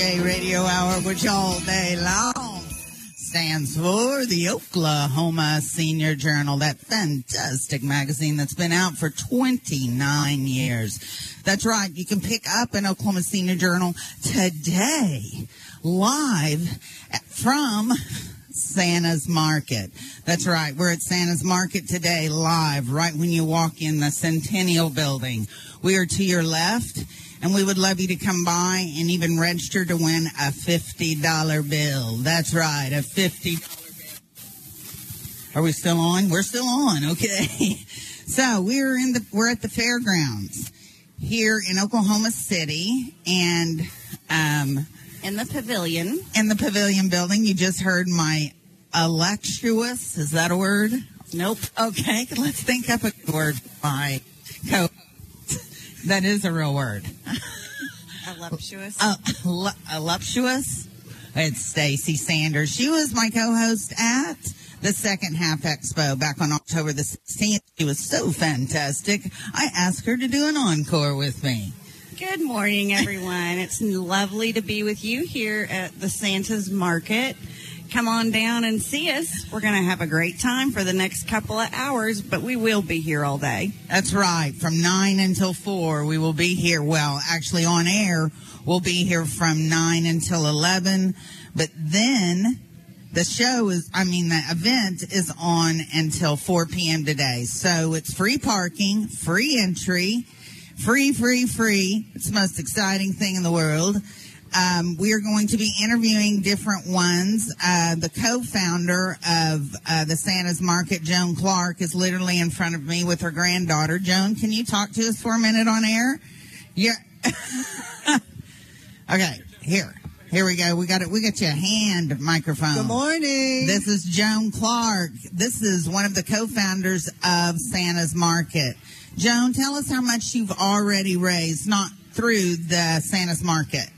Radio Hour, which all day long stands for the Oklahoma Senior Journal, that fantastic magazine that's been out for 29 years. That's right. You can pick up an Oklahoma Senior Journal today live from Santa's Market. That's right. We're at Santa's Market today, live, right when you walk in the Centennial Building. We are to your left, and we would love you to come by and even register to win a $50 bill. That's right, a $50 bill. Are we still on? We're still on, okay. So we're in the we're at the fairgrounds here in Oklahoma City, and um, in the pavilion. in the pavilion building. You just heard my electuous. Is that a word? Nope. Okay, let's think up a word. My co. That is a real word. Voluptuous. Uh, voluptuous. It's Stacy Sanders. She was my co-host at the Second Half Expo back on October the 16th. She was so fantastic. I asked her to do an encore with me. Good morning, everyone. it's lovely to be with you here at the Santa's Market. Come on down and see us. We're going to have a great time for the next couple of hours, but we will be here all day. That's right. From 9 until 4, we will be here. Well, actually, on air, we'll be here from 9 until 11. But then the show is, I mean, the event is on until 4 p.m. today. So it's free parking, free entry, free, free, free. It's the most exciting thing in the world. Um, we are going to be interviewing different ones. Uh, the co-founder of uh, the Santa's Market, Joan Clark, is literally in front of me with her granddaughter. Joan, can you talk to us for a minute on air? Yeah. okay, here. Here we go. We got it. We got you a hand microphone. Good morning. This is Joan Clark. This is one of the co-founders of Santa's Market. Joan, tell us how much you've already raised, not through the Santa's Market.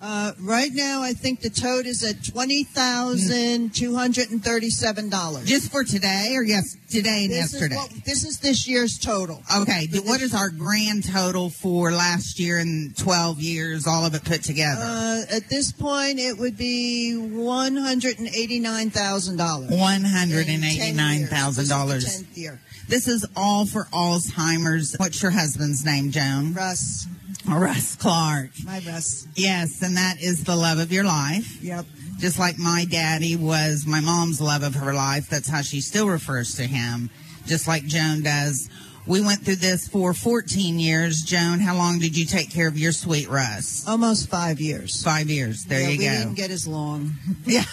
Uh, right now, I think the tote is at twenty thousand two hundred and thirty-seven dollars. Just for today, or yes, today and this yesterday? Is what, this is this year's total. okay. What is our grand total for last year and 12 years, all of it put together? Uh, at this point, it would be one hundred and eighty-nine thousand dollars. $189,000. Tenth year. This is all for Alzheimer's. What's your husband's name, Joan? Russ, Russ Clark. my Russ. Yes, and that is the love of your life. Yep. Just like my daddy was my mom's love of her life. That's how she still refers to him, just like Joan does. We went through this for 14 years. Joan, how long did you take care of your sweet Russ? Almost five years. Five years. There yeah, you we go. didn't get as long. yeah.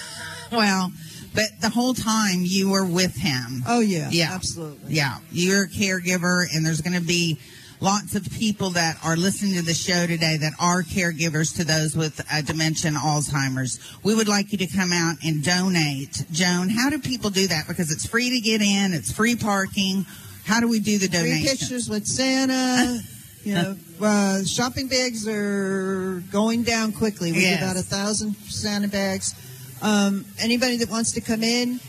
Well, but the whole time you were with him. Oh yeah. Yeah. Absolutely. Yeah, you're a caregiver, and there's going to be lots of people that are listening to the show today that are caregivers to those with uh, dementia and Alzheimer's. We would like you to come out and donate. Joan, how do people do that? Because it's free to get in, it's free parking. How do we do the donation? pictures with Santa. You know, uh, shopping bags are going down quickly. We Yes. give out a thousand Santa bags. Um, anybody that wants to come in,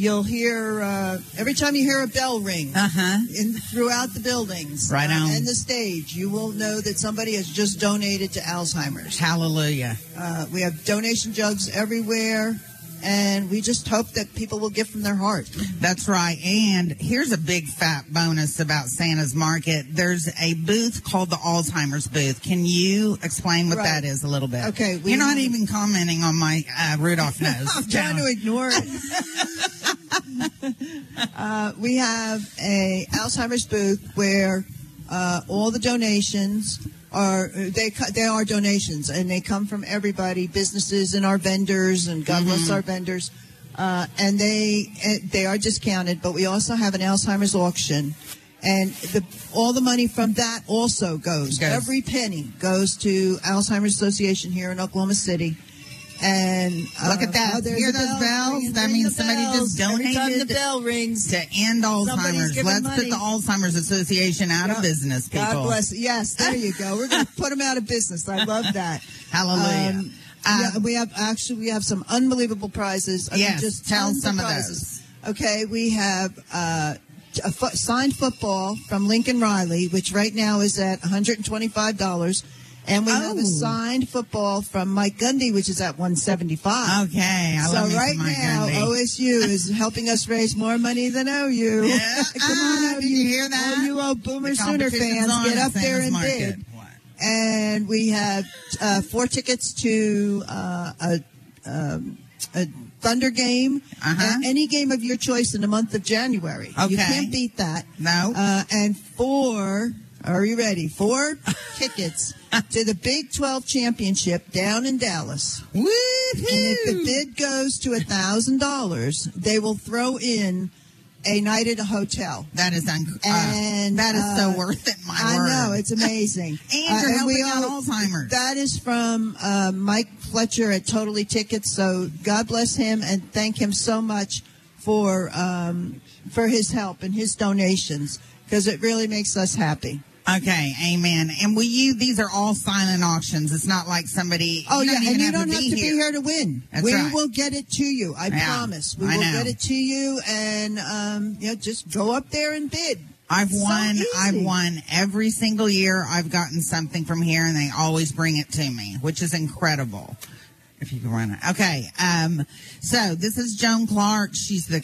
you'll hear uh, every time you hear a bell ring Uh huh. in throughout the buildings, Right uh, and the stage. You will know that somebody has just donated to Alzheimer's. Hallelujah. Uh, we have donation jugs everywhere, and we just hope that people will give from their heart. That's right. And here's a big fat bonus about Santa's Market. There's a booth called the Alzheimer's booth. Can you explain what Right. that is a little bit? Okay, You're not even commenting on my uh, Rudolph nose. I'm trying to ignore it. uh, we have a Alzheimer's booth where uh, all the donations are they they are donations and they come from everybody, businesses and our vendors, and God bless our vendors. Uh, and they eh, they are discounted, but we also have an Alzheimer's auction. And the, all the money from that also goes. Goes. Every penny goes to Alzheimer's Association here in Oklahoma City. And uh, Look at that. oh, Hear those bell bells? That means somebody just bells. Every time donated the bell rings. to end Alzheimer's. Let's money. put the Alzheimer's Association out of business, people. God bless. Yes, there you go. We're going to put them out of business. I love that. Hallelujah. Um, Uh, yeah, we have actually we have some unbelievable prizes. I mean, just tell some of prizes. Okay, we have uh, a fo- signed football from Lincoln Riley, which right now is at $125. And we have Oh. a signed football from Mike Gundy, which is at 175. Okay, I so right now, Gundy. OSU is helping us raise more money than OU. Yeah. Come Ah, on, did you hear that? You old Boomer The Sooner fans, get up there and Market. bid. What? And we have uh, four tickets to uh, a, um, a Thunder game, Uh-huh. any game of your choice in the month of January. Okay. You can't beat that. No. Uh, and four, are you ready? Four tickets to the Big 12 championship down in Dallas. Woohoo! And if the bid goes to a thousand dollars, they will throw in a night at a hotel. that is un- uh, And that is so uh, worth it. My I word. know it's amazing. And Uh, you're we helping out all- Alzheimer's. That is from uh, Mike Fletcher at Totally Tickets. So God bless him and thank him so much for um, for his help and his donations because it really makes us happy. Okay, amen. And we you these are all silent auctions. It's not like somebody. Oh yeah, and you have don't to have be to here. be here to win. That's we right. will get it to you. I Yeah, promise. We I will know. get it to you, and um, you know, just go up there and bid. I've So won. I've won every single year. I've gotten something from here, and they always bring it to me, which is incredible. If you can run it, okay. Um, so this is Joan Clark. She's the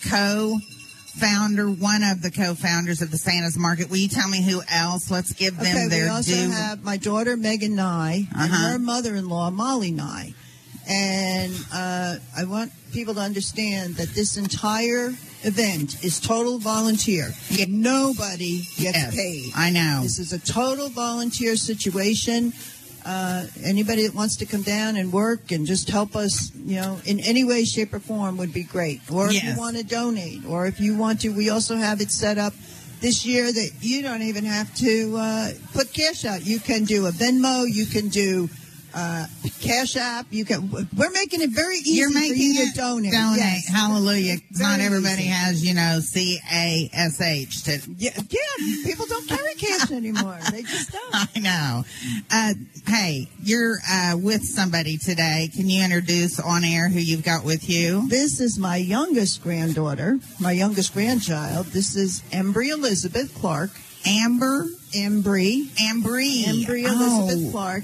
co-founder, one of the co-founders of the Santa's Market. Will you tell me who else? Let's give them Okay, their we also due. have my daughter Megan Nye and Uh-huh. her mother-in-law Molly Nye, and uh, I want people to understand that this entire event is total volunteer. Nobody gets Yes, paid. I know. This is a total volunteer situation. Uh, anybody that wants to come down and work and just help us, you know, in any way, shape, or form would be great. Or if Yes. you want to donate, or if you want to, we also have it set up this year that you don't even have to uh, put cash out. You can do a Venmo, you can do uh, Cash App. You can. We're making it very easy You're for making you it to donate. Donate. Yes. Hallelujah. Not everybody easy. has, you know, C A S H to Yeah, yeah, people don't carry cash anymore. They just don't. I know. Uh, hey, you're uh, with somebody today. Can you introduce on air who you've got with you? This is my youngest granddaughter, my youngest grandchild. This is Embry Elizabeth Clark. Amber, Embry. Embry Oh. Elizabeth Clark.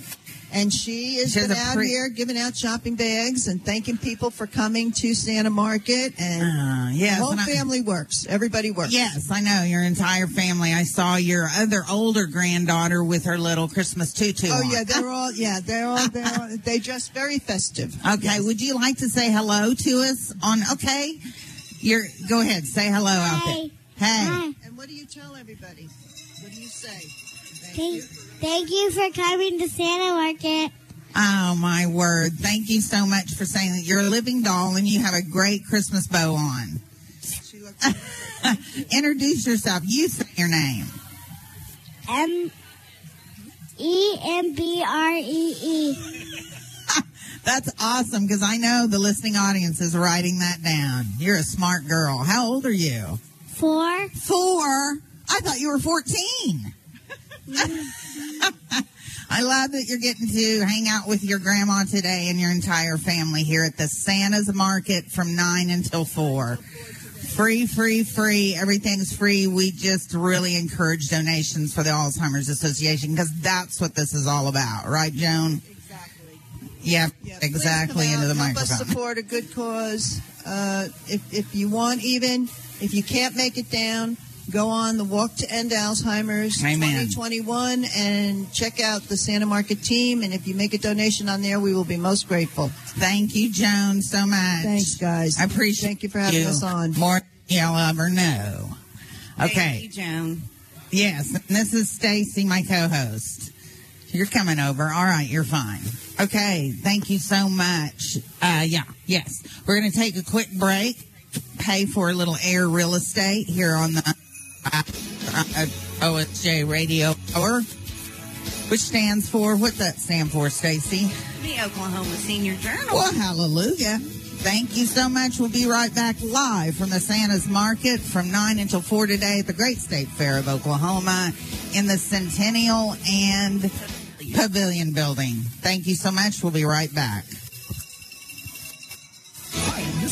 And she has She has been out pre- here giving out shopping bags and thanking people for coming to Santa Market. And Uh, the whole and I- family works. Everybody works. Yes, I know your entire family. I saw your other older granddaughter with her little Christmas tutu. Oh on. yeah, they're all yeah, they're all they're all, they just very festive. Okay, would you like to say hello to us on? Okay, you're go ahead. Say hello out there. Hey. Hi. And what do you tell everybody? What do you say? Thank, thank you for coming to Santa Market. Oh my word! Thank you so much for saying that you're a living doll and you have a great Christmas bow on. She looks Introduce yourself. You say your name. M E M B R E E. That's awesome because I know the listening audience is writing that down. You're a smart girl. How old are you? Four. Four. I thought you were 14. I love that you're getting to hang out with your grandma today and your entire family here at the Santa's Market from 9 until 4. Free, free, free. Everything's free. We just really encourage donations for the Alzheimer's Association because that's what this is all about. Right, Joan? exactly. Yeah, Yeah, exactly into the help us support a good cause. Uh, if if you want, even if you can't make it down, go on the Walk to End Alzheimer's Amen. 2021 and check out the Santa Market team. And if you make a donation on there, we will be most grateful. Thank you, Joan, so much. Thanks, guys. I appreciate Thank you for having you us on. More than you'll ever know. Thank Okay. you, Joan. Yes, this is Stacy, my co-host. You're coming over. All right, you're fine. Okay, thank you so much. Uh, yeah, yes. We're going to take a quick break, pay for a little air real estate here on the uh, OSJ Radio Hour, which stands for, what's that stand for, Stacy? The Oklahoma Senior Journal. Well, hallelujah. Thank you so much. We'll be right back live from the Santa's Market from 9 until 4 today at the Great State Fair of Oklahoma in the Centennial and Pavilion Building. Thank you so much. We'll be right back.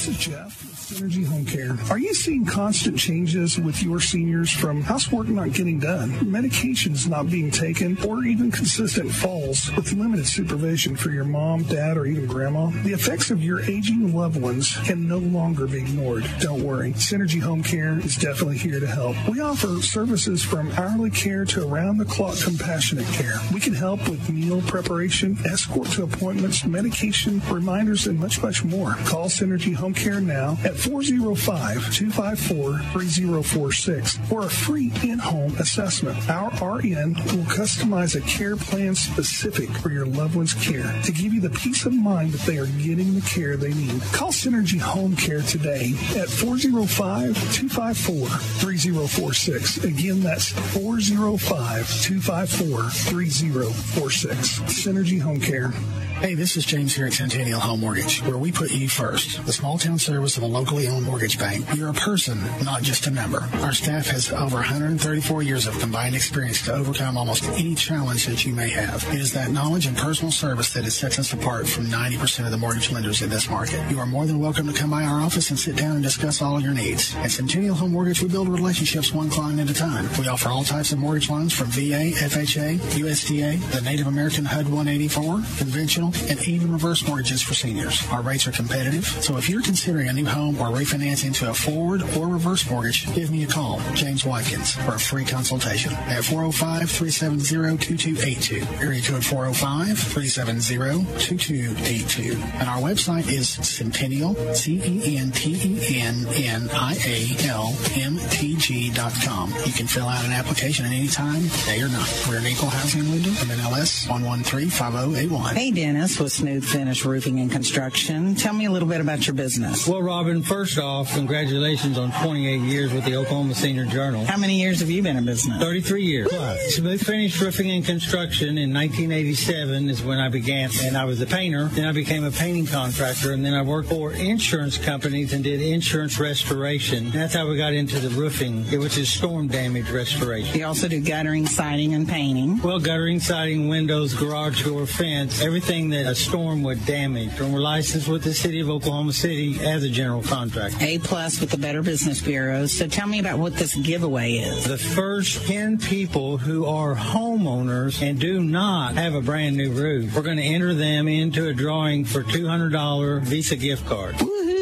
Hi, this is Jeff with Synergy Home Care. Are you seeing constant changes with your seniors from housework not getting done, medications not being taken, or even consistent falls with limited supervision for your mom, dad, or even grandma? The effects of your aging loved ones can no longer be ignored. Don't worry. Synergy Home Care is definitely here to help. We offer services from hourly care to around the clock compassionate care. We can help with meal preparation, escort to appointments, medication, reminders, and much, much more. Call Synergy Home Care now at 405-254-3046 for a free in-home assessment. Our RN will customize a care plan specific for your loved one's care to give you the peace of mind that they are getting the care they need. Call Synergy Home Care today at 405-254-3046. Again, that's 405-254-3046. Synergy Home Care. Hey, this is James here at Centennial Home Mortgage, where we put you first. The small town service of a locally owned mortgage bank. You're a person, not just a number. Our staff has over 134 years of combined experience to overcome almost any challenge that you may have. It is that knowledge and personal service that sets us apart from 90% of the mortgage lenders in this market. You are more than welcome to come by our office and sit down and discuss all your needs. At Centennial Home Mortgage, we build relationships one client at a time. We offer all types of mortgage loans from VA, FHA, USDA, the Native American HUD 184, conventional, and even reverse mortgages for seniors. Our rates are competitive, so if you're considering a new home or refinancing to a forward or reverse mortgage, give me a call, James Watkins, for a free consultation at 405-370-2282. Area code 405-370-2282. And our website is Centennial, C-E-N-T-E-N-N-I-A-L-M-T-G dot com. You can fill out an application at any time, day or night. We're an equal housing lender, NLS 1135081. Hey, Dennis with Smooth Finish Roofing and Construction. Tell me a little bit about your business. Well, Robin, first off, congratulations on 28 years with the Oklahoma Senior Journal. How many years have you been in business? 33 years. Smooth Finish Roofing and Construction in 1987 is when I began, and I was a painter. Then I became a painting contractor, and then I worked for insurance companies and did insurance restoration. That's how we got into the roofing, which is storm damage restoration. You also do guttering, siding, and painting. Well, guttering, siding, windows, garage door, fence, everything that a storm would damage. And we're licensed with the city of Oklahoma City as a general contractor. A plus with the Better Business Bureau. So tell me about what this giveaway is. The first 10 people who are homeowners and do not have a brand new roof, we're going to enter them into a drawing for $200 Visa gift card.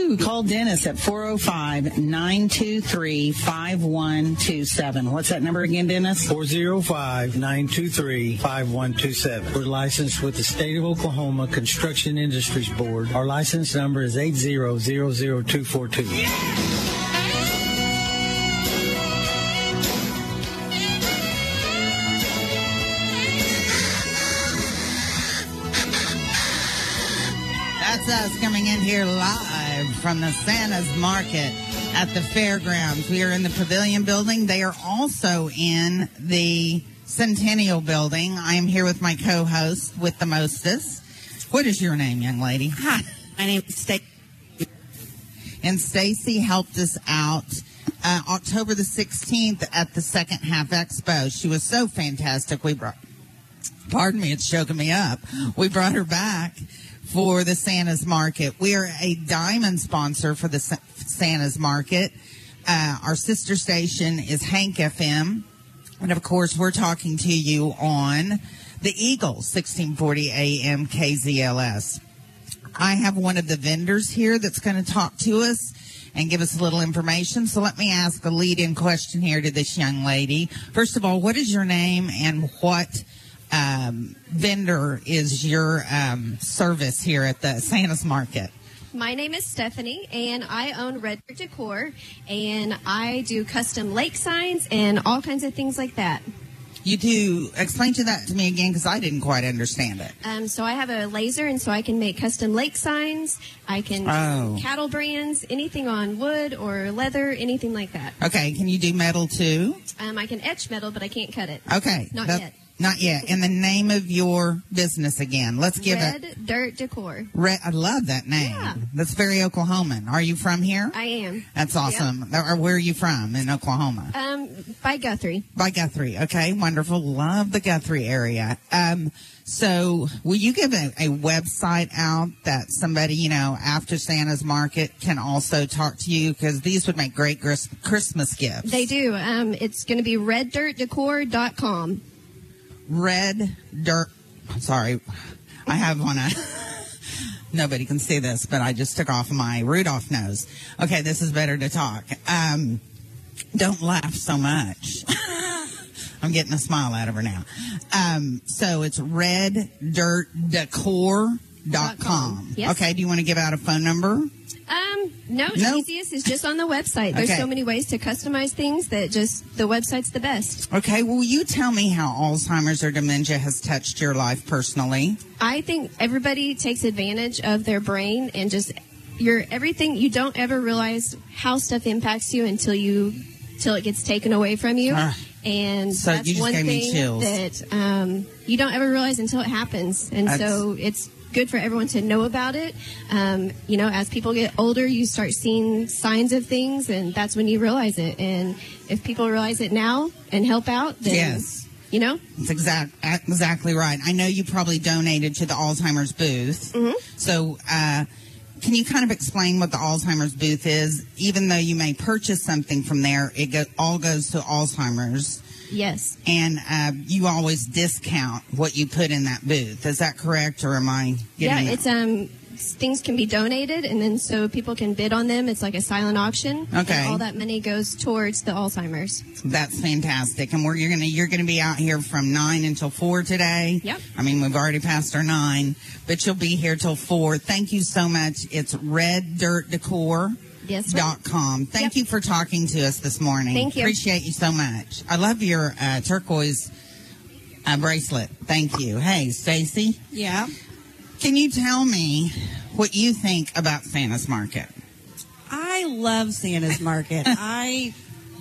Woohoo! Call Dennis at 405-923-5127. What's that number again, Dennis? 405-923-5127. We're licensed with the State of Oklahoma Construction Industries Board. Our license number is 8000242. That's here live from the Santa's Market at the fairgrounds. We are in the Pavilion Building. They are also in the Centennial Building. I am here with my co-host with the mostest. What is your name, young lady? Hi, my name is Stacy. And Stacy helped us out uh, October the 16th at the Second Half Expo. She was so fantastic. We brought, pardon me, it's choking me up. We brought her back for the Santa's Market. We are a diamond sponsor for the Santa's Market. Uh, our sister station is Hank FM. And of course, we're talking to you on the Eagle, 1640 AM KZLS. I have one of the vendors here that's going to talk to us and give us a little information. So let me ask a lead in question here to this young lady. First of all, what is your name and what um, vendor is your um, service here at the Santa's Market? My name is Stephanie, and I own Red Brick Decor, and I do custom lake signs and all kinds of things like that. You do explain to that to me again because I didn't quite understand it. Um, so I have a laser, and so I can make custom lake signs. I can Oh. cattle brands, anything on wood or leather, anything like that. Okay, can you do metal too? Um, I can etch metal, but I can't cut it. Okay, Not that- yet. Not yet. In the name of your business again. Let's give it Red it. Dirt Decor. Red, I love that name. Yeah. That's very Oklahoman. Are you from here? I am. That's awesome. Or Where are you from in Oklahoma? Um, by Guthrie. By Guthrie. Okay, wonderful. Love the Guthrie area. Um, so will you give a, a website out that somebody, you know, after Santa's market can also talk to you? Because these would make great Chris- Christmas gifts. They do. Um, it's going to be reddirtdecor.com. Red dirt. Sorry, I have on a. Nobody can see this, but I just took off my Rudolph nose. Okay, this is better to talk. Um, don't laugh so much. I'm getting a smile out of her now. Um, so it's reddirtdecor.com. Yes. Okay, do you want to give out a phone number? Um, no, No. easiest is just on the website. There's Okay. so many ways to customize things that just the website's the best. Okay, will you tell me how Alzheimer's or dementia has touched your life personally. I think everybody takes advantage of their brain and just your everything. You don't ever realize how stuff impacts you until you till it gets taken away from you. Ah. and So that's one thing that um, you don't ever realize until it happens. And so it's good for everyone to know about it. Um, you know, as people get older, you start seeing signs of things, and that's when you realize it. And if people realize it now and help out, then Yes. you know, That's exact, exactly right. I know you probably donated to the Alzheimer's booth. Mm-hmm. So, uh, can you kind of explain what the Alzheimer's booth is? Even though you may purchase something from there, it go, all goes to Alzheimer's. Yes. And uh, you always discount what you put in that booth. Is that correct, or am I Yeah, that- it's um things can be donated and then so people can bid on them. It's like a silent auction. Okay. All that money goes towards the Alzheimer's. That's fantastic. And we're you're gonna you're gonna be out here from nine until four today. Yep. I mean we've already passed our nine, but you'll be here till four. Thank you so much. It's Red Dirt Decor. Yes, sir. Dot com. Thank Yep. you for talking to us this morning. Thank you. Appreciate you so much. I love your uh, turquoise uh, bracelet. Thank you. Hey, Stacy, Yeah. can you tell me what you think about Santa's Market? I love Santa's Market. I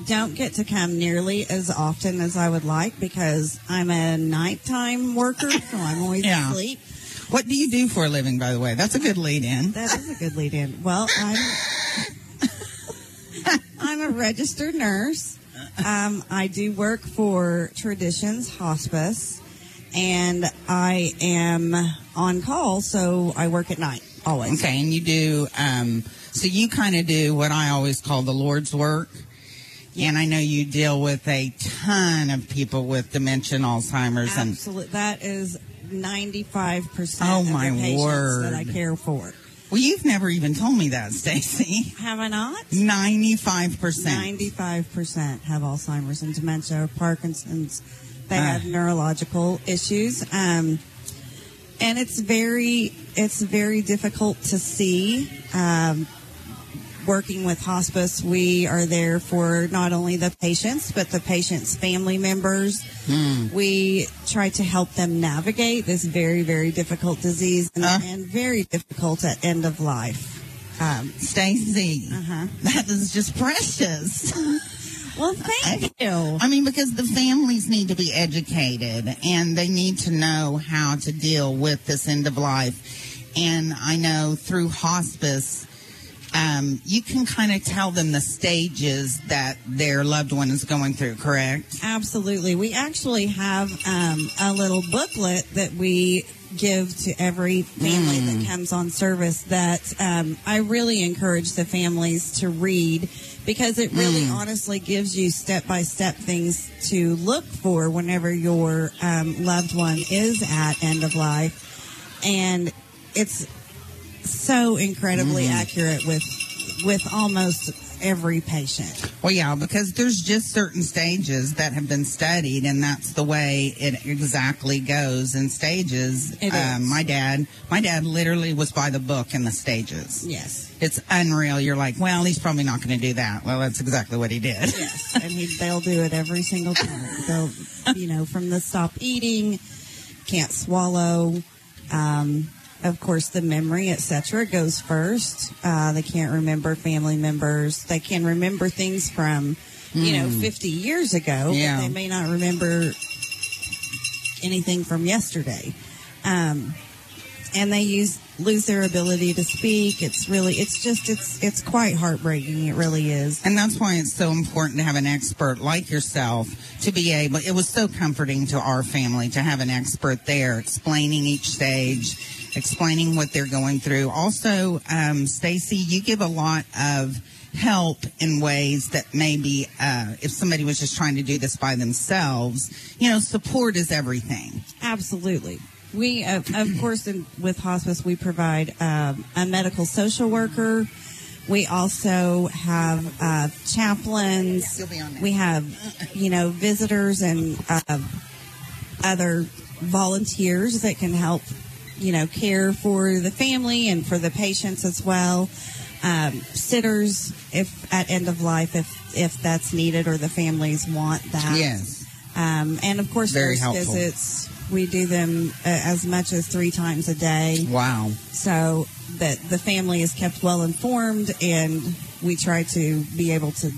don't get to come nearly as often as I would like because I'm a nighttime worker, so I'm always Yeah. asleep. What do you do for a living, by the way? That's a good lead in. That is a good lead in. Well, I'm I'm a registered nurse. Um, I do work for Traditions Hospice, and I am on call, so I work at night always. Okay, and you do, um, so you kind of do what I always call the Lord's work. And I know you deal with a ton of people with dementia and Alzheimer's and Absolutely, that is ninety five percent Oh, of my the patients word. that I care for. Well, you've never even told me that, Stacy. Have I not? Ninety-five percent. Ninety-five percent have Alzheimer's and dementia or Parkinson's. They Ah. have neurological issues, um, and it's very it's very difficult to see. Um, working with hospice, we are there for not only the patients but the patients' family members. We try to help them navigate this very very difficult disease and, Uh. and very difficult at end of life. Um, Stacy, Uh-huh. that is just precious. well, thank you. I mean, because the families need to be educated and they need to know how to deal with this end of life. And I know through hospice, um, you can kind of tell them the stages that their loved one is going through, correct? Absolutely. We actually have um, a little booklet that we give to every family that comes on service that um, I really encourage the families to read because it really honestly gives you step by step things to look for whenever your um, loved one is at end of life. And it's so incredibly accurate with with almost every patient. Well, yeah, because there's just certain stages that have been studied, and that's the way it exactly goes in stages. It is. Um, my dad, my dad literally was by the book in the stages. Yes. It's unreal. You're like, well, he's probably not going to do that. Well, that's exactly what he did. Yes, and he, they'll do it every single time. They'll, you know, from the stop eating, can't swallow, um, of course, the memory, etc., goes first. Uh, they can't remember family members. They can remember things from, you know, 50 years ago, Yeah. but they may not remember anything from yesterday. Um, and they use lose their ability to speak. It's really, it's just, it's, it's quite heartbreaking. It really is. And that's why it's so important to have an expert like yourself to be able, it was so comforting to our family to have an expert there explaining each stage, explaining what they're going through. Also, um, Stacy, you give a lot of help in ways that maybe, uh, if somebody was just trying to do this by themselves, you know, support is everything. Absolutely. We, uh, of course, in, with hospice, we provide um, a medical social worker. We also have uh, chaplains. You'll be on. We have, you know, visitors and uh, other volunteers that can help, you know, care for the family and for the patients as well. Um, sitters, if at end of life, if if that's needed or the families want that. Yes. Um, and of course, Very nurse helpful. visits. We do them uh, as much as three times a day, Wow. so that the family is kept well informed, and we try to be able to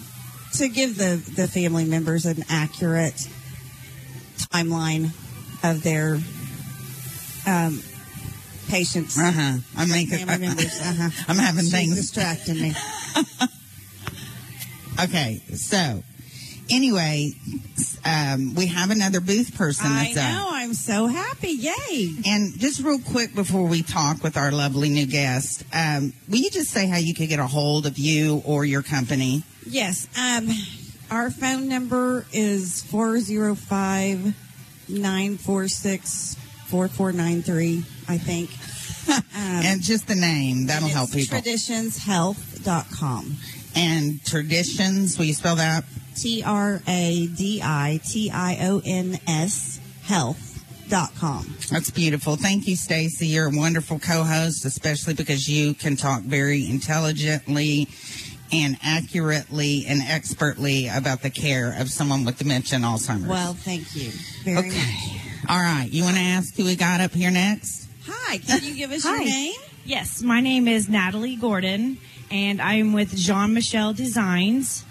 to give the the family members an accurate timeline of their um, patients. Uh huh. I'm making, Family. Uh-huh. I'm having She's things distracting me. Okay, so anyway, um, we have another booth person I that's up. know. I'm so happy. Yay! And just real quick before we talk with our lovely new guest, um, will you just say how you could get a hold of you or your company? Yes. Um, our phone number is 405 946 4493, I think. Um, and just the name, that'll help people. Traditionshealth.com. and traditions, will you spell that? T R A D I T I O N S health.com. That's beautiful. Thank you, Stacy. You're a wonderful co-host, especially because you can talk very intelligently and accurately and expertly about the care of someone with dementia and Alzheimer's. Well, thank you very okay. much. All right. You want to ask who we got up here next? Hi, can you give us your Hi. name? Yes, my name is Natalie Gordon, and I'm with Jon Michelle Designs,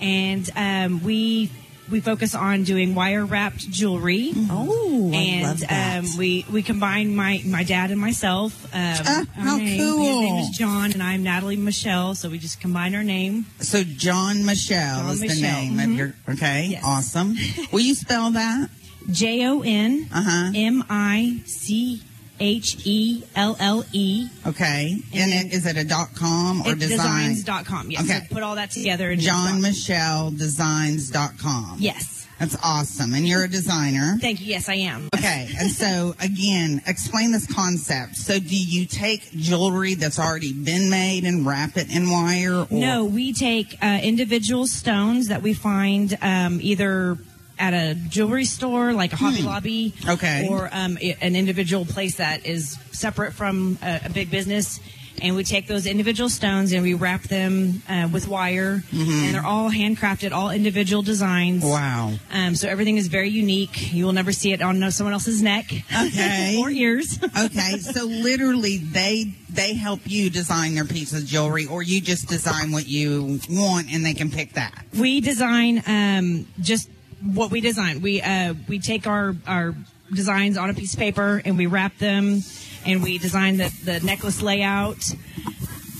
and um, we we focus on doing wire wrapped jewelry. Oh, I and love that. Um, we we combine my my dad and myself. Um, our how name, cool. His name is John, and I'm Natalie Michelle. So we just combine our name. So John Michelle John is the name of mhm. your. Okay. Yes. Awesome. Will you spell that? J O N Uh-huh. M I C H E L L E. Okay. And, And it, is it a dot com or design? designs.com. Yes. Okay. So put all that together. Jon Michelle Designs.com. Yes. That's awesome. And you're a designer. Thank you. Yes, I am. Okay, and so again, explain this concept. So, do you take jewelry that's already been made and wrap it in wire? Or, No, we take uh, individual stones that we find um, either at a jewelry store, like a Hobby Lobby, Hmm. Okay. or um, an individual place that is separate from a, a big business. And we take those individual stones and we wrap them uh, with wire, and they're all handcrafted, all individual designs. Mm-hmm. Wow. Um, so everything is very unique. You will never see it on someone else's neck Okay. or ears. Okay, so literally, they they help you design their piece of jewelry, or you just design what you want, and they can pick that. we design um, just what we design. We uh, we take our our designs on a piece of paper and we wrap them, and we design the, the necklace layout.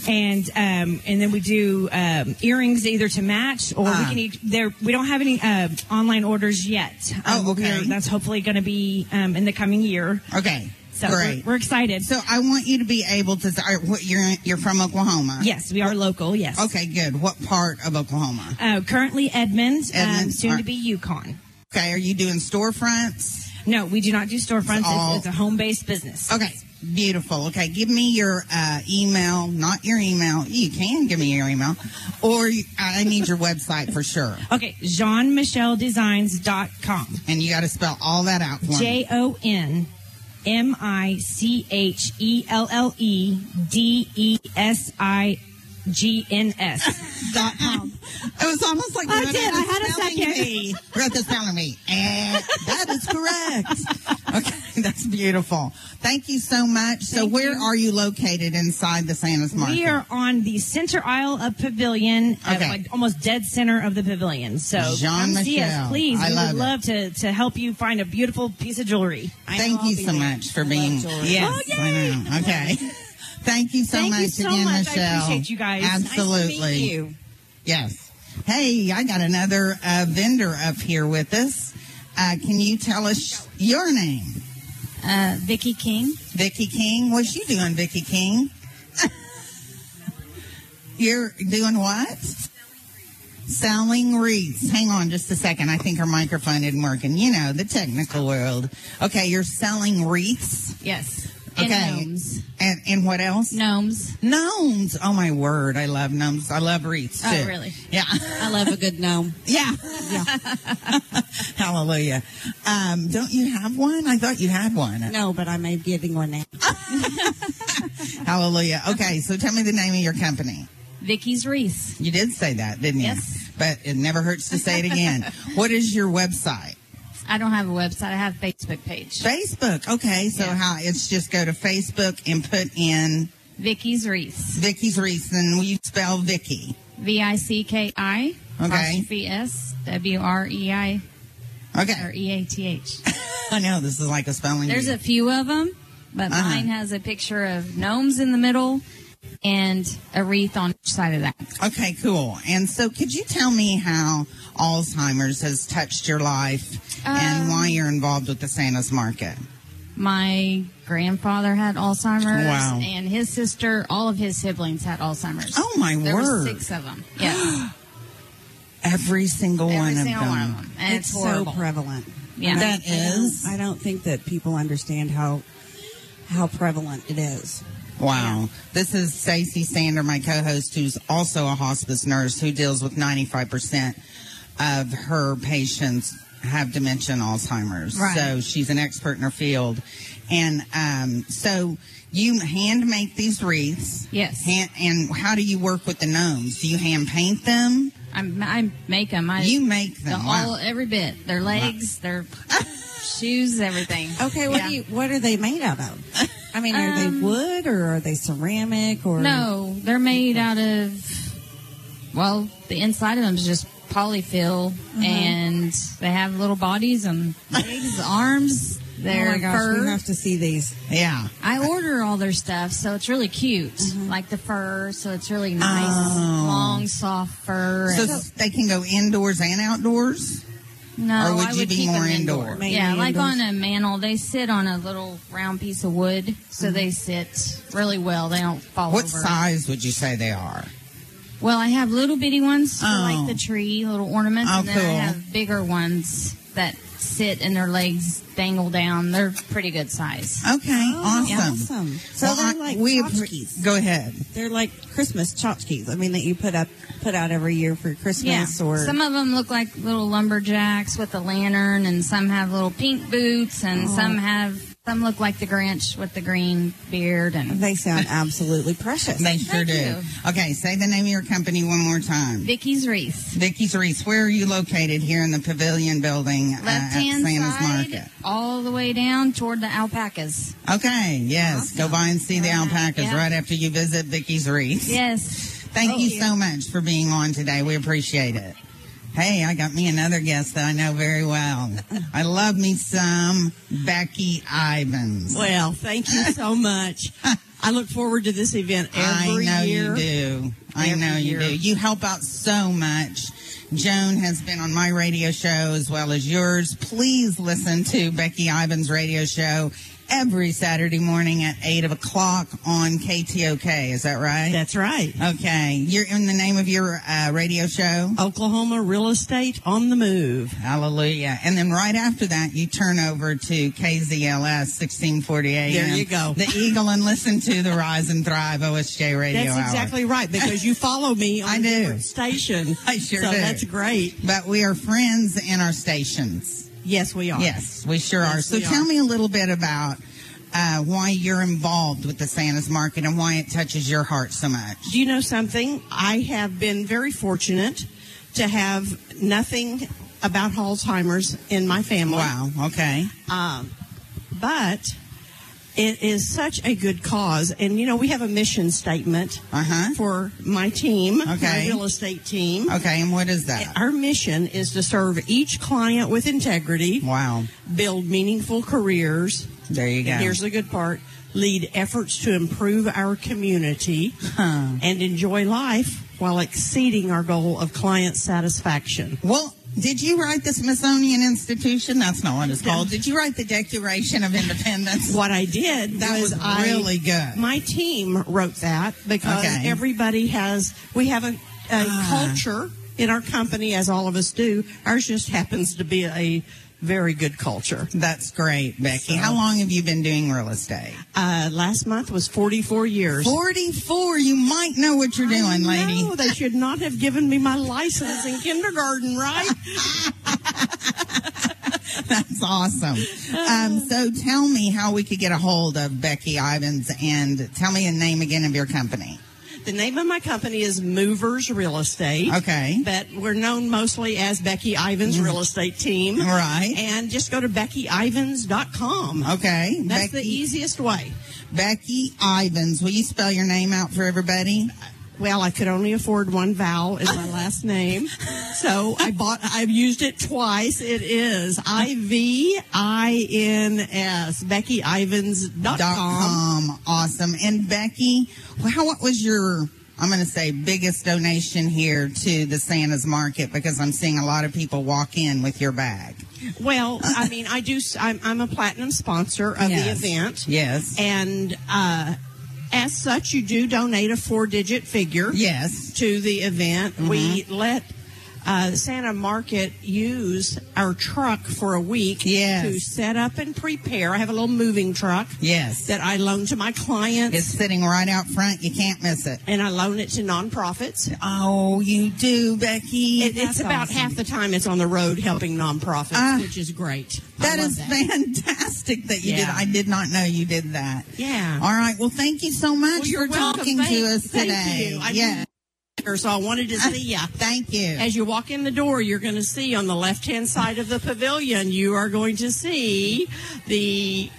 And um, and then we do um, earrings either to match or Ah. we can eat there. We don't have any uh, online orders yet. Um, Oh, okay. we're- That's hopefully going to be um, in the coming year. Okay, So great. We're, we're excited. so, I want you to be able to. are- what- You're you're from Oklahoma. yes, we are local. Yes. Okay, good. What part of Oklahoma? Uh, currently Edmond, um, soon all to be Yukon. Okay, are you doing storefronts? No, we do not do storefronts. It's all- It's, it's a home-based business. Okay, beautiful. Okay, give me your uh, email, not your email. You can give me your email, or I need your website for sure. Okay, jonmichelledesigns.com. And you got to spell all that out for me. J O N M I C H E L L E D E S I GNS. dot com. It was almost like I did. I had a second. bee. Wrote the spelling. And that is correct. Okay, that's beautiful. Thank you so much. so, Thank where you. are you located inside the Santa's Market? We are on the center aisle of Pavilion, Okay. like almost dead center of the pavilion. So Jean come see us, please. I we love would it. love to, to help you find a beautiful piece of jewelry. Thank you so much for being. Yes, Oh, I know. Okay. Thank you so Thank much you so again, much. I Michelle. appreciate you guys. Nice to meet Absolutely. you. Yes. Hey, I got another uh, vendor up here with us. Uh, can you tell us your name? Uh, Vicky King. Vicky King. What's you doing, Vicky King? You're doing what? Selling wreaths. Hang on just a second. I think her microphone isn't working. You know, the technical world. Okay, you're selling wreaths. Yes. And Okay. gnomes. And and what else? Gnomes. Gnomes. Oh my word, I love gnomes. I love wreaths too. Oh, really? Yeah. I love a good gnome. Yeah. Hallelujah. Um, don't you have one? I thought you had one. No, but I may be getting one now. Hallelujah. Okay, so tell me the name of your company. Vicky's Wreath. You did say that, didn't you? Yes. But it never hurts to say it again. what is your website? I don't have a website. I have a Facebook page. Facebook. Okay, so Yeah. how it's just go to Facebook and put in Vicky's Wreath. Vicky's Wreath, and will you spell Vicky? V I C K I. Okay. Apostrophe S W R E I Okay. or E A T H. I know this is like a spelling. There's a few of them, but Uh-huh. mine has a picture of gnomes in the middle and a wreath on each side of that. Okay, cool. And so, could you tell me how Alzheimer's has touched your life and Um, why you're involved with the Santa's Market? My grandfather had Alzheimer's, Wow. and his sister, all of his siblings had Alzheimer's. Oh, my there were word. six of them. Yeah. Every single every one of single them. one of them, and it's, it's so prevalent. Yeah. That I don't- is? I don't think that people understand how how prevalent it is. Wow. This is Stacy Sander, my co-host, who's also a hospice nurse who deals with 95% of her patients have dementia and Alzheimer's. Right. So she's an expert in her field. And um, so you hand make these wreaths. Yes. Hand, and how do you work with the gnomes? Do you hand paint them? I, I make them. I, You make the, them. all Wow. every bit. Their legs, their shoes, everything. Okay, what Yeah. do you what are they made out of? I mean, are Um, they wood or are they ceramic or No, they're made out of. Well, the inside of them is just polyfill, Uh-huh. and they have little bodies and legs, arms. Oh Their my gosh, fur. we have to see these. Yeah. I order all their stuff, so it's really cute. Mm-hmm. Like the fur, so it's really nice, Oh. long, soft fur. So and- they can go indoors and outdoors? No, or would I you would be keep more them indoor? Mainly Yeah, like indoors. on a mantle, they sit on a little round piece of wood, so they sit really well. They don't fall Mm-hmm. What over. size would you say they are? Well, I have little bitty ones for Oh. like the tree, little ornaments, Oh, and then cool. I have bigger ones that sit and their legs dangle down. They're pretty good size. Okay, oh, awesome. Awesome. So Well, they're like we tchotchkes. Go ahead. They're like Christmas tchotchkes. I mean, that you put up put out every year for Christmas. Yeah, Christmas or some of them look like little lumberjacks with a lantern, and some have little pink boots, and Oh. some have some look like the Grinch with the green beard. And they sound absolutely precious. They sure Thank do. you. Okay, say the name of your company one more time. Vicky's Wreath. Vicky's Wreath. Where are you located here in the Pavilion Building uh, Left at hand Santa's side, Market? all the way down toward the alpacas. Okay, yes. Go by and see the alpacas Yeah. right after you visit Vicky's Wreath. Yes. Thank Oh, you yeah. so much for being on today. We appreciate it. Hey, I got me another guest that I know very well. I love me some Becky Ivans. Well, thank you so much. I look forward to this event every year. I know year. you do. I Every know you year. do. You help out so much. Joan has been on my radio show as well as yours. Please listen to Becky Ivan's radio show every Saturday morning at 8 o'clock on KTOK. Is that right? That's right. Okay. You're in the name of your uh, radio show? Oklahoma Real Estate on the Move. Hallelujah. And then right after that, you turn over to KZLS 1640 AM. There you go. The Eagle and listen to the Rise and Thrive OSJ radio That's hour. exactly right because you follow me on I a do. different station. I sure so do. that's great. But we are friends in our stations. Yes, we are. Yes, we sure are. So tell are. me a little bit about uh, why you're involved with the Santa's Market and why it touches your heart so much. Do you know something? I have been very fortunate to have nothing about Alzheimer's in my family. Wow. Okay. Um, but it is such a good cause. And, you know, we have a mission statement Uh-huh. for my team, Okay. my real estate team. Okay, and what is that? Our mission is to serve each client with integrity. Wow. Build meaningful careers. There you go. And here's the good part lead efforts to improve our community and enjoy life while exceeding our goal of client satisfaction. Well, did you write the Smithsonian Institution? That's not what it's called. Did you write the Declaration of Independence? What I did That was was I, really good. My team wrote that because Okay. everybody has, we have a, a ah. culture in our company, as all of us do. Ours just happens to be a very good culture. That's great, Becky. How long have you been doing real estate? Uh, last month was 44 years. 44. You might know what you're doing, lady. No, they should not have given me my license in kindergarten, right? That's awesome. Um, so tell me how we could get a hold of Becky Ivins and tell me the name again of your company. The name of my company is Movers Real Estate. Okay. But we're known mostly as Becky Ivins Real mm-hmm. Estate Team. Right. And just go to BeckyIvins.com. Okay. That's the easiest way. Becky Ivins. Will you spell your name out for everybody? Well, I could only afford one vowel in my last name. So I bought, I've used it twice. It is I V I N S, BeckyIvins.com. Dot com. Awesome. And Becky, how, what was your, I'm going to say, biggest donation here to the Santa's Market? Because I'm seeing a lot of people walk in with your bag. Well, I mean, I do, I'm, I'm a platinum sponsor of Yes. the event. Yes. And, uh, as such, you do donate a four digit figure. Yes. To the event. We mm-hmm. let uh, Santa Market use our truck for a week Yes. to set up and prepare. I have a little moving truck Yes. that I loan to my clients. It's sitting right out front. You can't miss it. and I loan it to nonprofits. Oh, you do, Becky. It, it's about awesome. half the time it's on the road helping nonprofits, Ah. which is great. That is That love is that. fantastic that you did. I did not know you did that. Yeah. All right. Well, thank you so much Well, for welcome. talking Thank- to us thank today. you. I yeah. So I wanted to see you. Thank you. As you walk in the door, you're going to see on the left hand side of the pavilion, you are going to see the.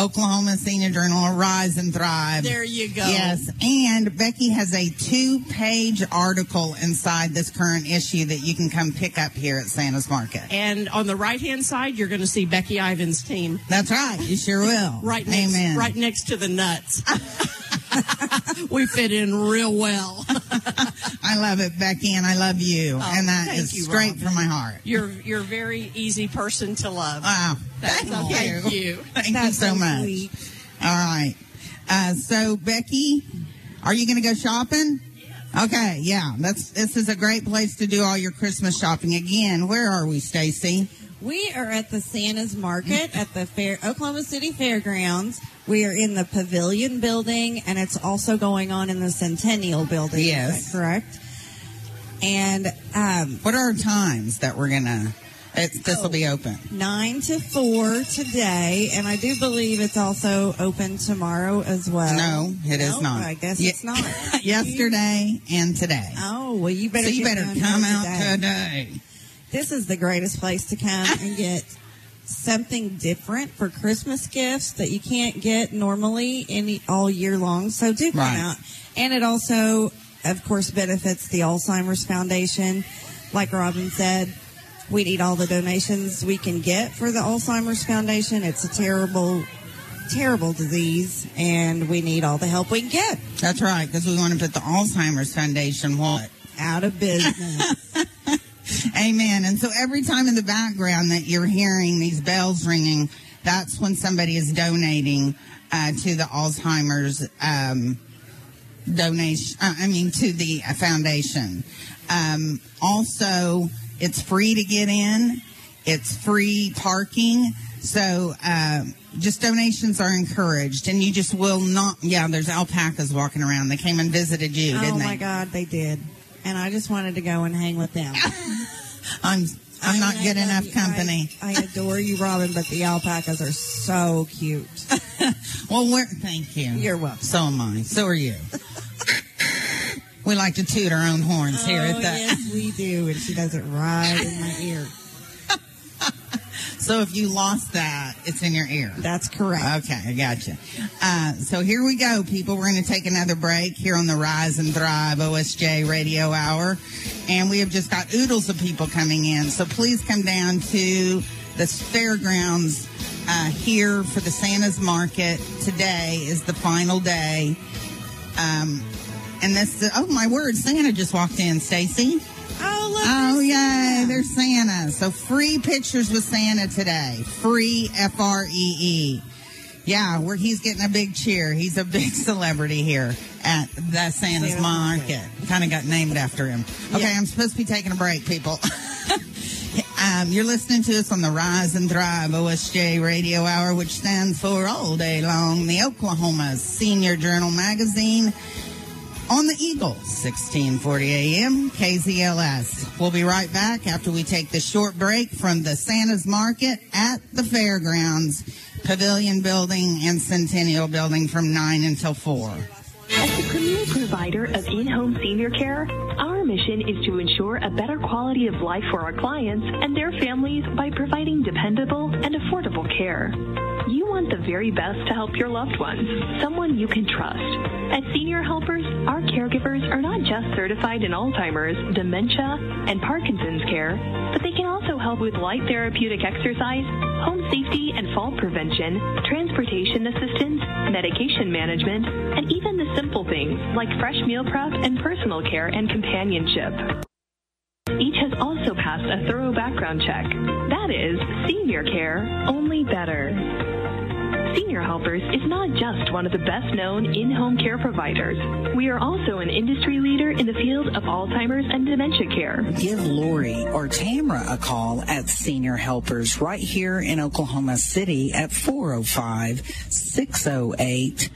Oklahoma Senior Journal, Rise and Thrive. There you go. Yes, and Becky has a two-page article inside this current issue that you can come pick up here at Santa's Market. And on the right hand side, you're going to see Becky Ivins' team. That's right. You sure will. Right next, Amen. right next to the nuts. we fit in real well. I love it, Becky, and I love you, Oh, and that is you, straight Robin. from my heart. You're you're a very easy person to love. Wow. That's Thank you. Thank you. Thank you so, much. All right. Uh, so, Becky, are you going to go shopping? Okay, yeah. That's this is a great place to do all your Christmas shopping. Again, where are we, Stacy? We are at the Santa's Market at the Fair Oklahoma City Fairgrounds. We are in the Pavilion Building, and it's also going on in the Centennial Building. Yes. is correct? And um, What are our times that we're gonna? It's, this will be open. nine to four today, and I do believe it's also open tomorrow as well. No, it is No? not. I guess Ye- it's not. Yesterday and today. Oh well, you better. so you better come out today. This is the greatest place to come and get something different for Christmas gifts that you can't get normally any all year long. So do come Right. out. And it also, of course, benefits the Alzheimer's Foundation. Like Robin said, we need all the donations we can get for the Alzheimer's Foundation. It's a terrible, terrible disease, and we need all the help we can get. That's right, because we want to put the Alzheimer's Foundation what Out of business. Amen. And so every time in the background that you're hearing these bells ringing, that's when somebody is donating uh, to the Alzheimer's um, donation. Uh, I mean, to the uh, foundation. Um, also, it's free to get in. It's free parking. So um, just donations are encouraged, and you just will not. Yeah, there's alpacas walking around. They came and visited you, oh didn't my? God, they did. And I just wanted to go and hang with them. I'm I'm not good enough you. company. I, I adore you, Robin, but the alpacas are so cute. Well, we're, thank you. You're welcome. So am I. So are you. we like to toot our own horns here oh, at the. yes, we do, and she does it right in my ear. So if you lost that, it's in your ear. That's correct. Okay, I gotcha. Uh, so here we go, people. We're going to take another break here on the Rise and Thrive OSJ Radio Hour, and we have just got oodles of people coming in. So please come down to the fairgrounds uh, here for the Santa's Market. Today is the final day. Um, and this, oh my word, Santa just walked in, Stacy. Oh, look. Oh, yay, there's Santa. So free pictures with Santa today. Free F R E E. Yeah, where he's getting a big cheer. He's a big celebrity here at the Santa's Santa's Market. Kind of got named after him. Okay, Yeah. I'm supposed to be taking a break, people. um, you're listening to us on the Rise and Thrive OSJ Radio Hour, which stands for All Day Long, the Oklahoma Senior Journal Magazine on the Eagle, 1640 AM, KZLS. We'll be right back after we take this short break from the Santa's Market at the Fairgrounds, Pavilion Building and Centennial Building from 9 until 4. As the premier provider of in-home senior care, our mission is to ensure a better quality of life for our clients and their families by providing dependable and affordable care. You want the very best to help your loved ones, someone you can trust. At Senior Helpers, our caregivers are not just certified in Alzheimer's, dementia, and Parkinson's care, but they can also help with light therapeutic exercise, home safety and fall prevention, transportation assistance, medication management, and even the simple things like fresh meal prep and personal care and companionship. Each has also passed a thorough background check. That is senior care, only better. Senior Helpers is not just one of the best known in home care providers. We are also an industry leader in the field of Alzheimer's and dementia care. Give Lori or Tamra a call at Senior Helpers right here in Oklahoma City at 405 608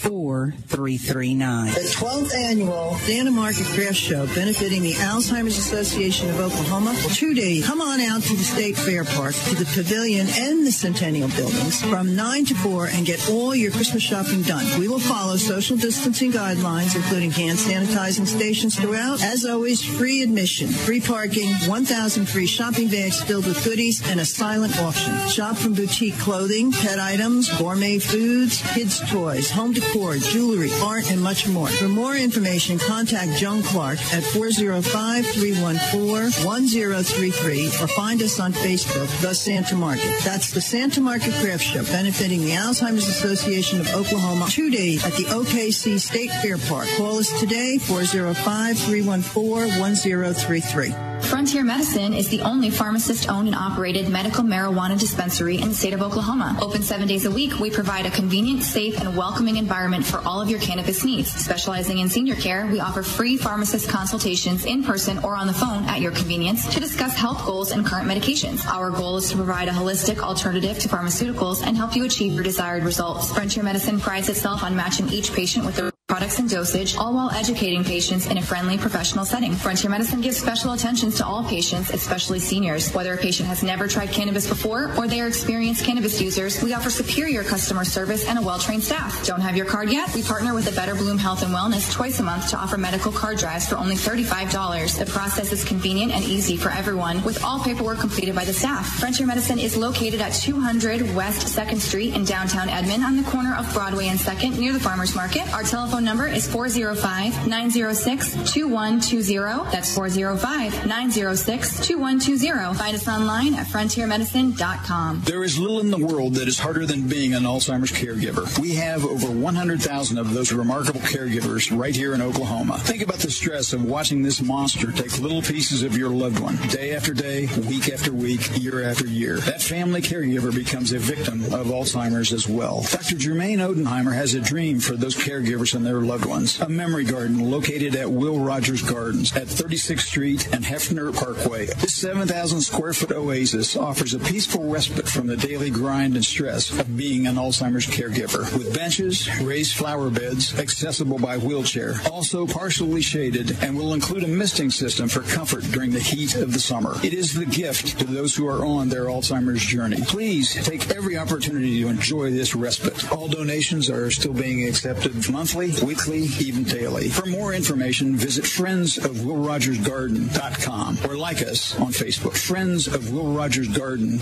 4339. The 12th annual Santa Market Craft Show benefiting the Alzheimer's Association of Oklahoma. Two days. Come on out to the State Fair Park, to the Pavilion and the Centennial Buildings from 9 to 4 and get all your Christmas shopping done. We will follow social distancing guidelines, including hand sanitizing stations throughout. As always, free admission, free parking, 1,000 free shopping bags filled with goodies, and a silent auction. Shop from boutique clothing, pet items, gourmet foods, kids' toys, home decor, jewelry, art, and much more. For more information, contact Joan Clarke at 405-314-1033 or find us on Facebook, The Santa Market. That's the Santa Market Craft Show, benefiting the Alzheimer's Association of Oklahoma, two days at the OKC State Fair Park. Call us today, 405-314-1033. Frontier Medicine is the only pharmacist-owned and operated medical marijuana dispensary in the state of Oklahoma. Open seven days a week, we provide a convenient, safe, and welcoming environment for all of your cannabis needs. Specializing in senior care, we offer free pharmacist consultations in person or on the phone at your convenience to discuss health goals and current medications. Our goal is to provide a holistic alternative to pharmaceuticals and help you achieve your desired results. Frontier Medicine prides itself on matching each patient with the products and dosage, all while educating patients in a friendly professional setting. Frontier Medicine gives special attention to all patients, especially seniors. Whether a patient has never tried cannabis before or they are experienced cannabis users, we offer superior customer service and a well-trained staff. Don't have your card yet? We partner with the Better Bloom Health and Wellness twice a month to offer medical card drives for only $35. The process is convenient and easy for everyone, with all paperwork completed by the staff. Frontier Medicine is located at 200 West 2nd Street in downtown Edmond on the corner of Broadway and 2nd near the Farmers Market. Our telephone number is 405-906-2120. That's 405-906-2120. Find us online at frontiermedicine.com. There is little in the world that is harder than being an Alzheimer's caregiver. We have over 100,000 of those remarkable caregivers right here in Oklahoma. Think about the stress of watching this monster take little pieces of your loved one day after day, week after week, year after year. That family caregiver becomes a victim of Alzheimer's as well. Dr. Germaine Odenheimer has a dream for those caregivers and your loved ones. A memory garden located at Will Rogers Gardens at 36th Street and Hefner Parkway. This 7,000 square foot oasis offers a peaceful respite from the daily grind and stress of being an Alzheimer's caregiver. With benches, raised flower beds, accessible by wheelchair, also partially shaded, and will include a misting system for comfort during the heat of the summer. It is the gift to those who are on their Alzheimer's journey. Please take every opportunity to enjoy this respite. All donations are still being accepted monthly, weekly, even daily. For more information, visit friendsofwillrogersgarden.com or like us on Facebook. Friends of Will Rogers Garden.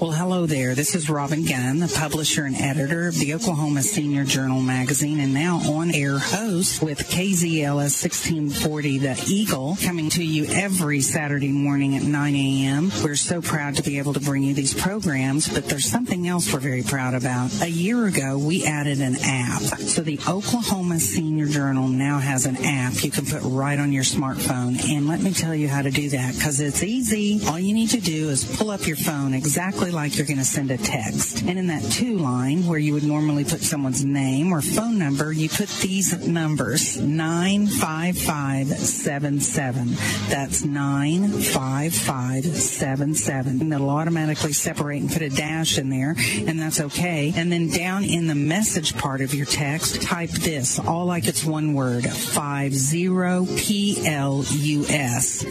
Well, hello there. This is Robin Gunn, the publisher and editor of the Oklahoma Senior Journal magazine and now on air host with KZLS 1640 The Eagle coming to you every Saturday morning at 9 a.m. We're so proud to be able to bring you these programs, but there's something else we're very proud about. A year ago, we added an app. So the Oklahoma Senior Journal now has an app you can put right on your smartphone. And let me tell you how to do that because it's easy. All you need to do is pull up your phone exactly like you're going to send a text. And in that to line where you would normally put someone's name or phone number, you put these numbers 95577. That's 95577. And it'll automatically separate and put a dash in there, and that's okay. And then down in the message part of your text, type this, all like it's one word, 50PLUS.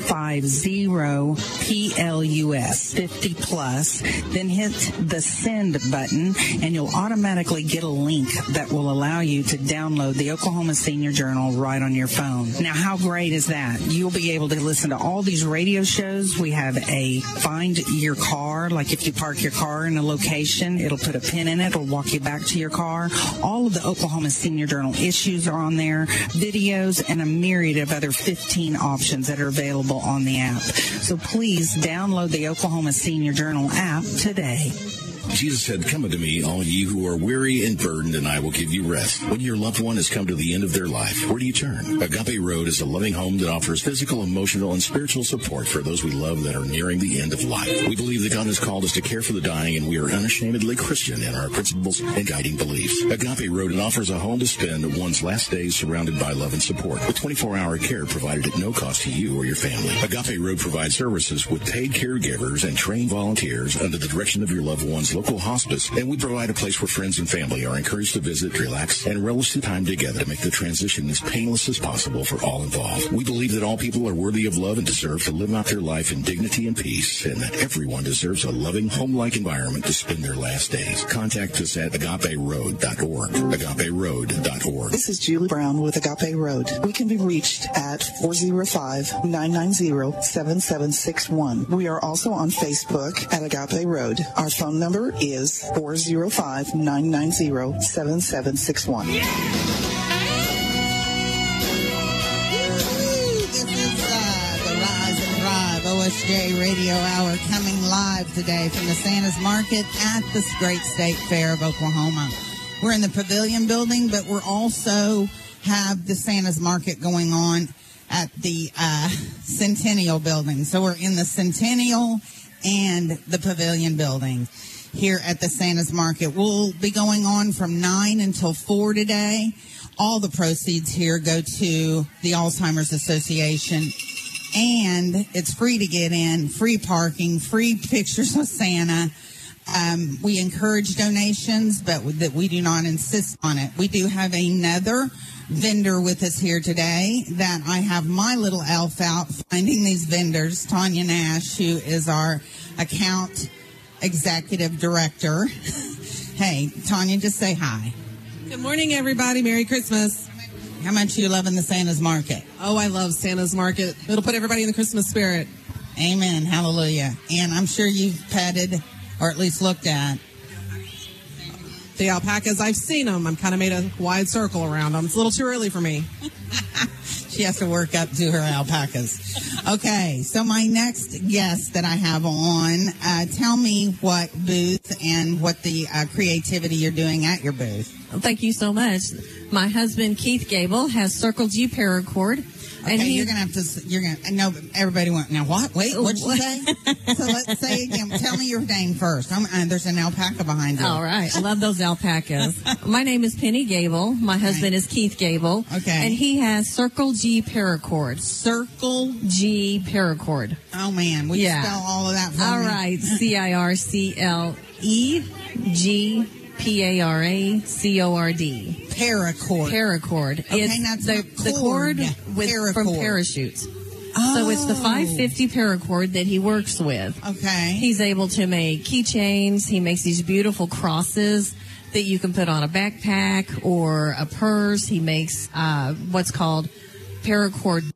50PLUS. 50 plus. Then hit the send button, and you'll automatically get a link that will allow you to download the Oklahoma Senior Journal right on your phone. Now, how great is that? You'll be able to listen to all these radio shows. We have a find your car, like if you park your car in a location, it'll put a pin in it, it'll walk you back to your car. All of the Oklahoma Senior Journal issues are on there, videos, and a myriad of other 15 options that are available on the app. So please download the Oklahoma Senior Journal app today. Jesus said, Come unto me, all ye who are weary and burdened, and I will give you rest. When your loved one has come to the end of their life, where do you turn? Agape Road is a loving home that offers physical, emotional, and spiritual support for those we love that are nearing the end of life. We believe that God has called us to care for the dying, and we are unashamedly Christian in our principles and guiding beliefs. Agape Road offers a home to spend one's last days surrounded by love and support, with 24-hour care provided at no cost to you or your family. Agape Road provides services with paid caregivers and trained volunteers under the direction of your loved one's local hospice, and we provide a place where friends and family are encouraged to visit, relax, and relish the time together to make the transition as painless as possible for all involved. We believe that all people are worthy of love and deserve to live out their life in dignity and peace, and that everyone deserves a loving, home-like environment to spend their last days. Contact us at agaperoad.org. Agaperoad.org. This is Julie Brown with Agape Road. We can be reached at 405-990-7761. We are also on Facebook at Agape Road. Our phone number is 405-990-7761. This is uh, the Rise and Thrive OSJ Radio Hour coming live today from the Santa's Market at the Great State Fair of Oklahoma. We're in the Pavilion Building, but we're also have the Santa's Market going on at the uh, Centennial Building. So we're in the Centennial and the Pavilion Building here at the Santa's Market. We'll be going on from 9 until 4 today. All the proceeds here go to the Alzheimer's Association. And it's free to get in, free parking, free pictures with Santa. Um, we encourage donations, but that we do not insist on it. We do have another vendor with us here today that I have my little elf out finding these vendors, Tanya Nash, who is our account executive director. hey, Tanya, just say hi. Good morning, everybody. Merry Christmas. How much you loving the Santa's Market? Oh, I love Santa's Market. It'll put everybody in the Christmas spirit. Amen. Hallelujah. And I'm sure you've petted or at least looked at The alpacas, I've seen them. I'm kind of made a wide circle around them. It's a little too early for me. she has to work up to her alpacas. Okay, so my next guest that I have on, uh, tell me what booth and what the uh, creativity you're doing at your booth. Thank you so much. My husband Keith Gable has Circle G paracord. Okay, And he- you're gonna have to. You're gonna. No, everybody went. Now what? Wait, what'd you What? say? so let's say again. Tell me your name first. I'm, uh, there's an alpaca behind you. All right. I love those alpacas. My name is Penny Gable. My husband is Keith Gable. Okay. And he has Circle G paracord. Circle G paracord. Oh man, will you spell all of that for All me? right. C I R C L E G P A R A C O R D. Paracord. Paracord. Okay, it's the, not the cord with, from Paracord. parachutes. So it's the Oh. 550 paracord that he works with. Okay. He's able to make keychains. He makes these beautiful crosses that you can put on a backpack or a purse. He makes uh, what's called paracord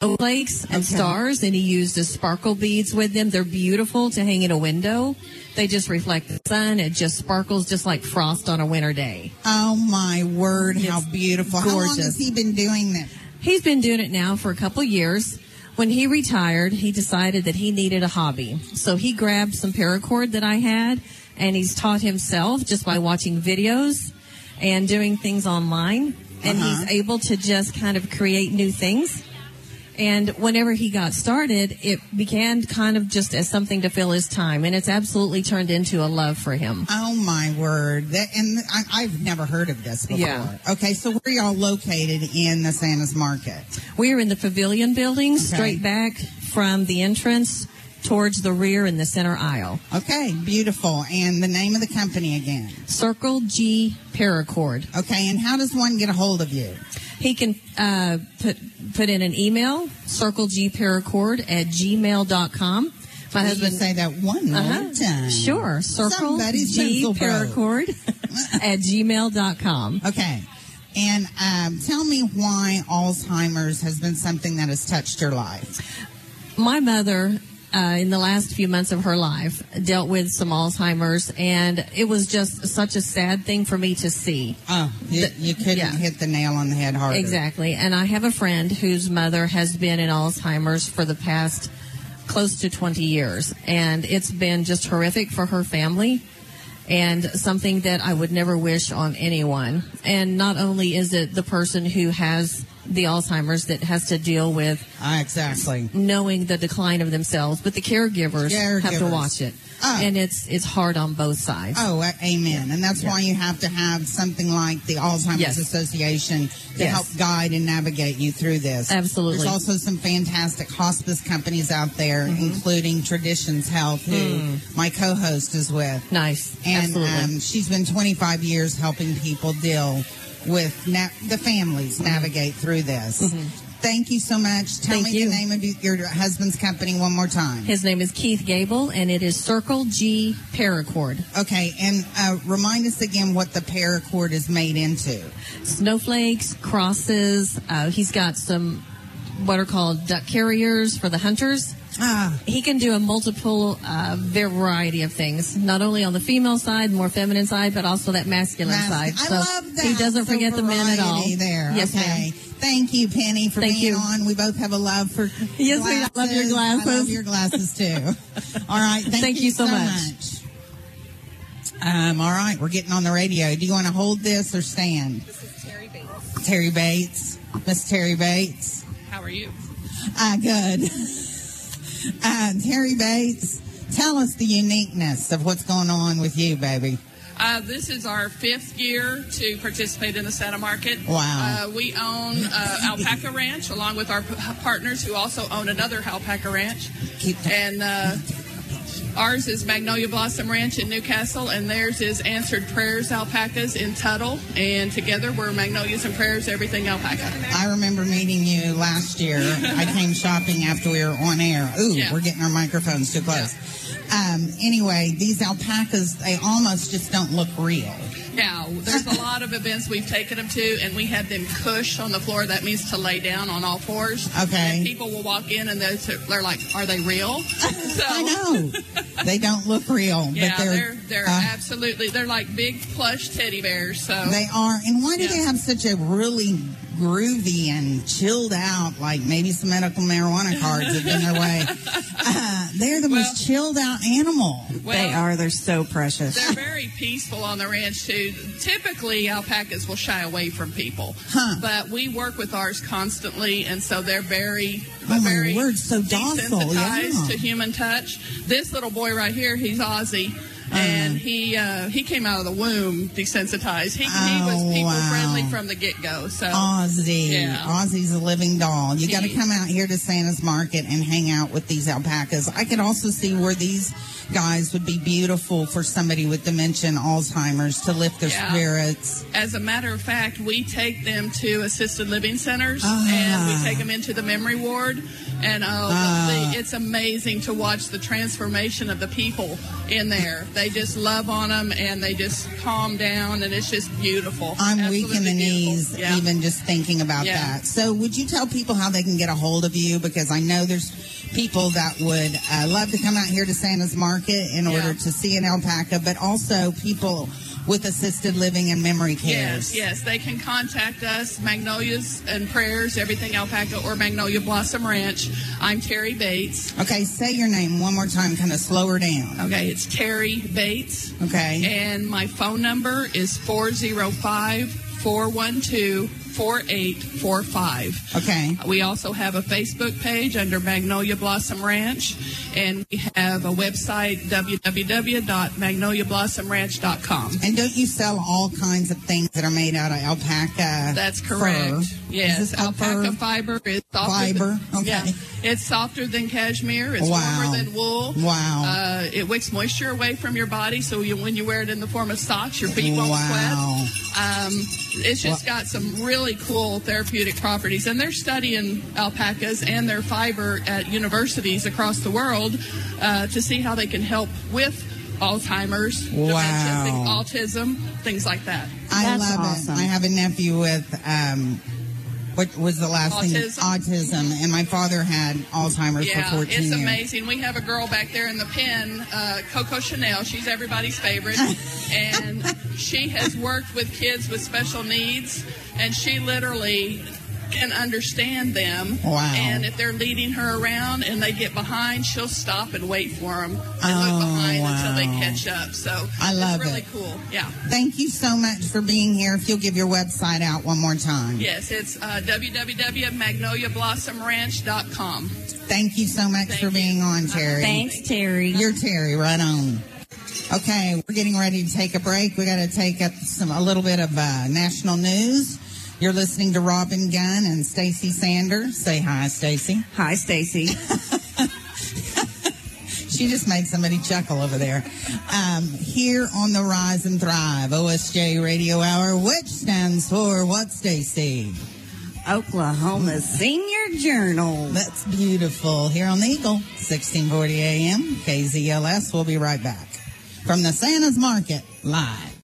flakes and Okay. stars, and he uses sparkle beads with them. They're beautiful to hang in a window. They just reflect the sun. It just sparkles just like frost on a winter day. Oh my word! How It's beautiful! How long has he been doing this? He's been doing it now for a couple years. When he retired, he decided that he needed a hobby. So he grabbed some paracord that I had and he's taught himself just by watching videos and doing things online. And Uh-huh. he's able to just kind of create new things. And whenever he got started, it began kind of just as something to fill his time. And it's absolutely turned into a love for him. Oh my word! That, and I, I've never heard of this before. Yeah. Okay, so where are y'all located in the Santa's Market? We are in the pavilion building, straight back from the entrance towards the rear in the center aisle. Okay, beautiful. And the name of the company again? Circle G Paracord. Okay, and how does one get a hold of you? He can uh, put put in an email, circlegparacord at gmail.com. My Will husband say that one more Uh-huh. time. Sure. Circle Somebody's G. Paracord at gmail.com. Okay. And um, tell me why Alzheimer's has been something that has touched your life. My mother, uh, in the last few months of her life, dealt with some Alzheimer's, and it was just such a sad thing for me to see. Oh, you, you couldn't yeah. hit the nail on the head harder. Exactly. And I have a friend whose mother has been in Alzheimer's for the past close to 20 years. And it's been just horrific for her family and something that I would never wish on anyone. And not only is it the person who has the Alzheimer's that has to deal with Ah, exactly knowing the decline of themselves, but the caregivers, have to watch it. Oh. And it's it's hard on both sides. Oh, amen. And that's why you have to have something like the Alzheimer's Yes. Association to Yes. help guide and navigate you through this. Absolutely. There's also some fantastic hospice companies out there, including Traditions Health, who Mm. my co-host is with. Nice. And Absolutely. um, she's been 25 years helping people deal with na- the families navigate through this. Thank you so much. Tell Mm-hmm. Thank me you. the name of your husband's company one more time. His name is Keith Gable, and it is Circle G Paracord. Okay, and uh, remind us again what the paracord is made into. Snowflakes, crosses. Uh, he's got some what are called duck carriers for the hunters. Ah. He can do a multiple uh, variety of things, not only on the female side, more feminine side, but also that masculine Mas- side. I So love that. He doesn't So forget the men at all. There. Yes, okay. ma'am. Thank you, Penny, for Thank being you. on. We both have a love for Yes, we love your glasses. I love your glasses too. all right. Thank, Thank you so much. much. Um, all right, we're getting on the radio. Do you want to hold this or stand? This is Terry Bates. Terry Bates. Miss Terry Bates. Are you? Ah, good. Uh, Terry Bates, tell us the uniqueness of what's going on with you, baby. Uh, this is our fifth year to participate in the Santa Market. Wow. Uh, we own uh, Alpaca Ranch along with our p- partners who also own another Alpaca Ranch. And uh, ours is Magnolia Blossom Ranch in Newcastle, and theirs is Answered Prayers Alpacas in Tuttle. And together we're Magnolias and Prayers Everything Alpaca. I remember meeting you last year. I came shopping after we were on air. Ooh, Yeah. we're getting our microphones too close. Um, anyway, these alpacas, they almost just don't look real. Now, there's a lot of events we've taken them to, and we have them cush on the floor. That means to lay down on all fours. Okay. And people will walk in and they're, they're like, "Are they real?" So, I know. they don't look real, Yeah, but they're, they're they're uh, absolutely they're like big plush teddy bears. So they are. And why do Yeah. they have such a really groovy and chilled out, like maybe some medical marijuana cards have been their way. Uh, they're the most chilled out animal. they are. They're so precious. They're very peaceful on the ranch too. Typically, alpacas will shy away from people, but we work with ours constantly, and so they're very, Oh, my very word, so docile, desensitized yeah. to human touch. This little boy right here, he's Ozzy. And he uh, he came out of the womb desensitized. He, he was Oh, people wow. friendly from the get go. So Ozzy. yeah. Ozzy's a living doll. You got to He- come out here to Santa's Market and hang out with these alpacas. I could also see where these guys would be beautiful for somebody with dementia and Alzheimer's to lift their Yeah. spirits. As a matter of fact, we take them to assisted living centers Ah. and we take them into the memory ward. And oh, the, it's amazing to watch the transformation of the people in there. They just love on them and they just calm down, and it's just beautiful. I'm weak in the Absolutely knees. Yeah. even just thinking about Yeah. that. So, would you tell people how they can get a hold of you? Because I know there's people that would uh, love to come out here to Santa's Market in order to see an alpaca, but also people with assisted living and memory cares. Yes, yes, they can contact us, Magnolias and Prayers, Everything Alpaca, or Magnolia Blossom Ranch. I'm Terry Bates. Okay, say your name one more time, kind of slow her down. Okay, it's Terry Bates. Okay. And my phone number is 405 412 4845. Okay. We also have a Facebook page under Magnolia Blossom Ranch, and we have a website, www.magnoliablossomranch.com. And don't you sell all kinds of things that are made out of alpaca? That's fur? correct. Is Yes, alpaca fiber is softer Fiber, Than, okay. Yeah, it's softer than cashmere. It's Wow. warmer than wool. Wow. Uh, it wicks moisture away from your body, so you, when you wear it in the form of socks, your feet won't Wow. sweat. Um, it's just got some really cool therapeutic properties, and they're studying alpacas and their fiber at universities across the world uh, to see how they can help with Alzheimer's, Wow. dementia, autism, things like that. I love it. I have a nephew with um, what was the last thing? Autism. Autism, and my father had Alzheimer's Yeah, for 14 it's years. amazing. We have a girl back there in the pen, uh, Coco Chanel. She's everybody's favorite, and she has worked with kids with special needs, and she literally can understand them. Wow. And if they're leading her around and they get behind, she'll stop and wait for them and Oh, look behind until they catch up. So I love it's really it. cool. Yeah. Thank you so much for being here. If you'll give your website out one more time. Yes, it's uh, www.magnoliablossomranch.com. Thank you so much for being on, Terry. Thanks, Terry. You're Terry, right on. Okay, we're getting ready to take a break. We got to take up some a little bit of uh, national news. You're listening to Robin Gunn and Stacy Sanders. Say hi, Stacy. Hi, Stacy. she just made somebody chuckle over there. Um, here on the Rise and Thrive OSJ Radio Hour, which stands for what, Stacy? Oklahoma Senior Journal. That's beautiful. Here on the Eagle, 1640 AM, KZLS. We'll be right back from the Santa's Market live.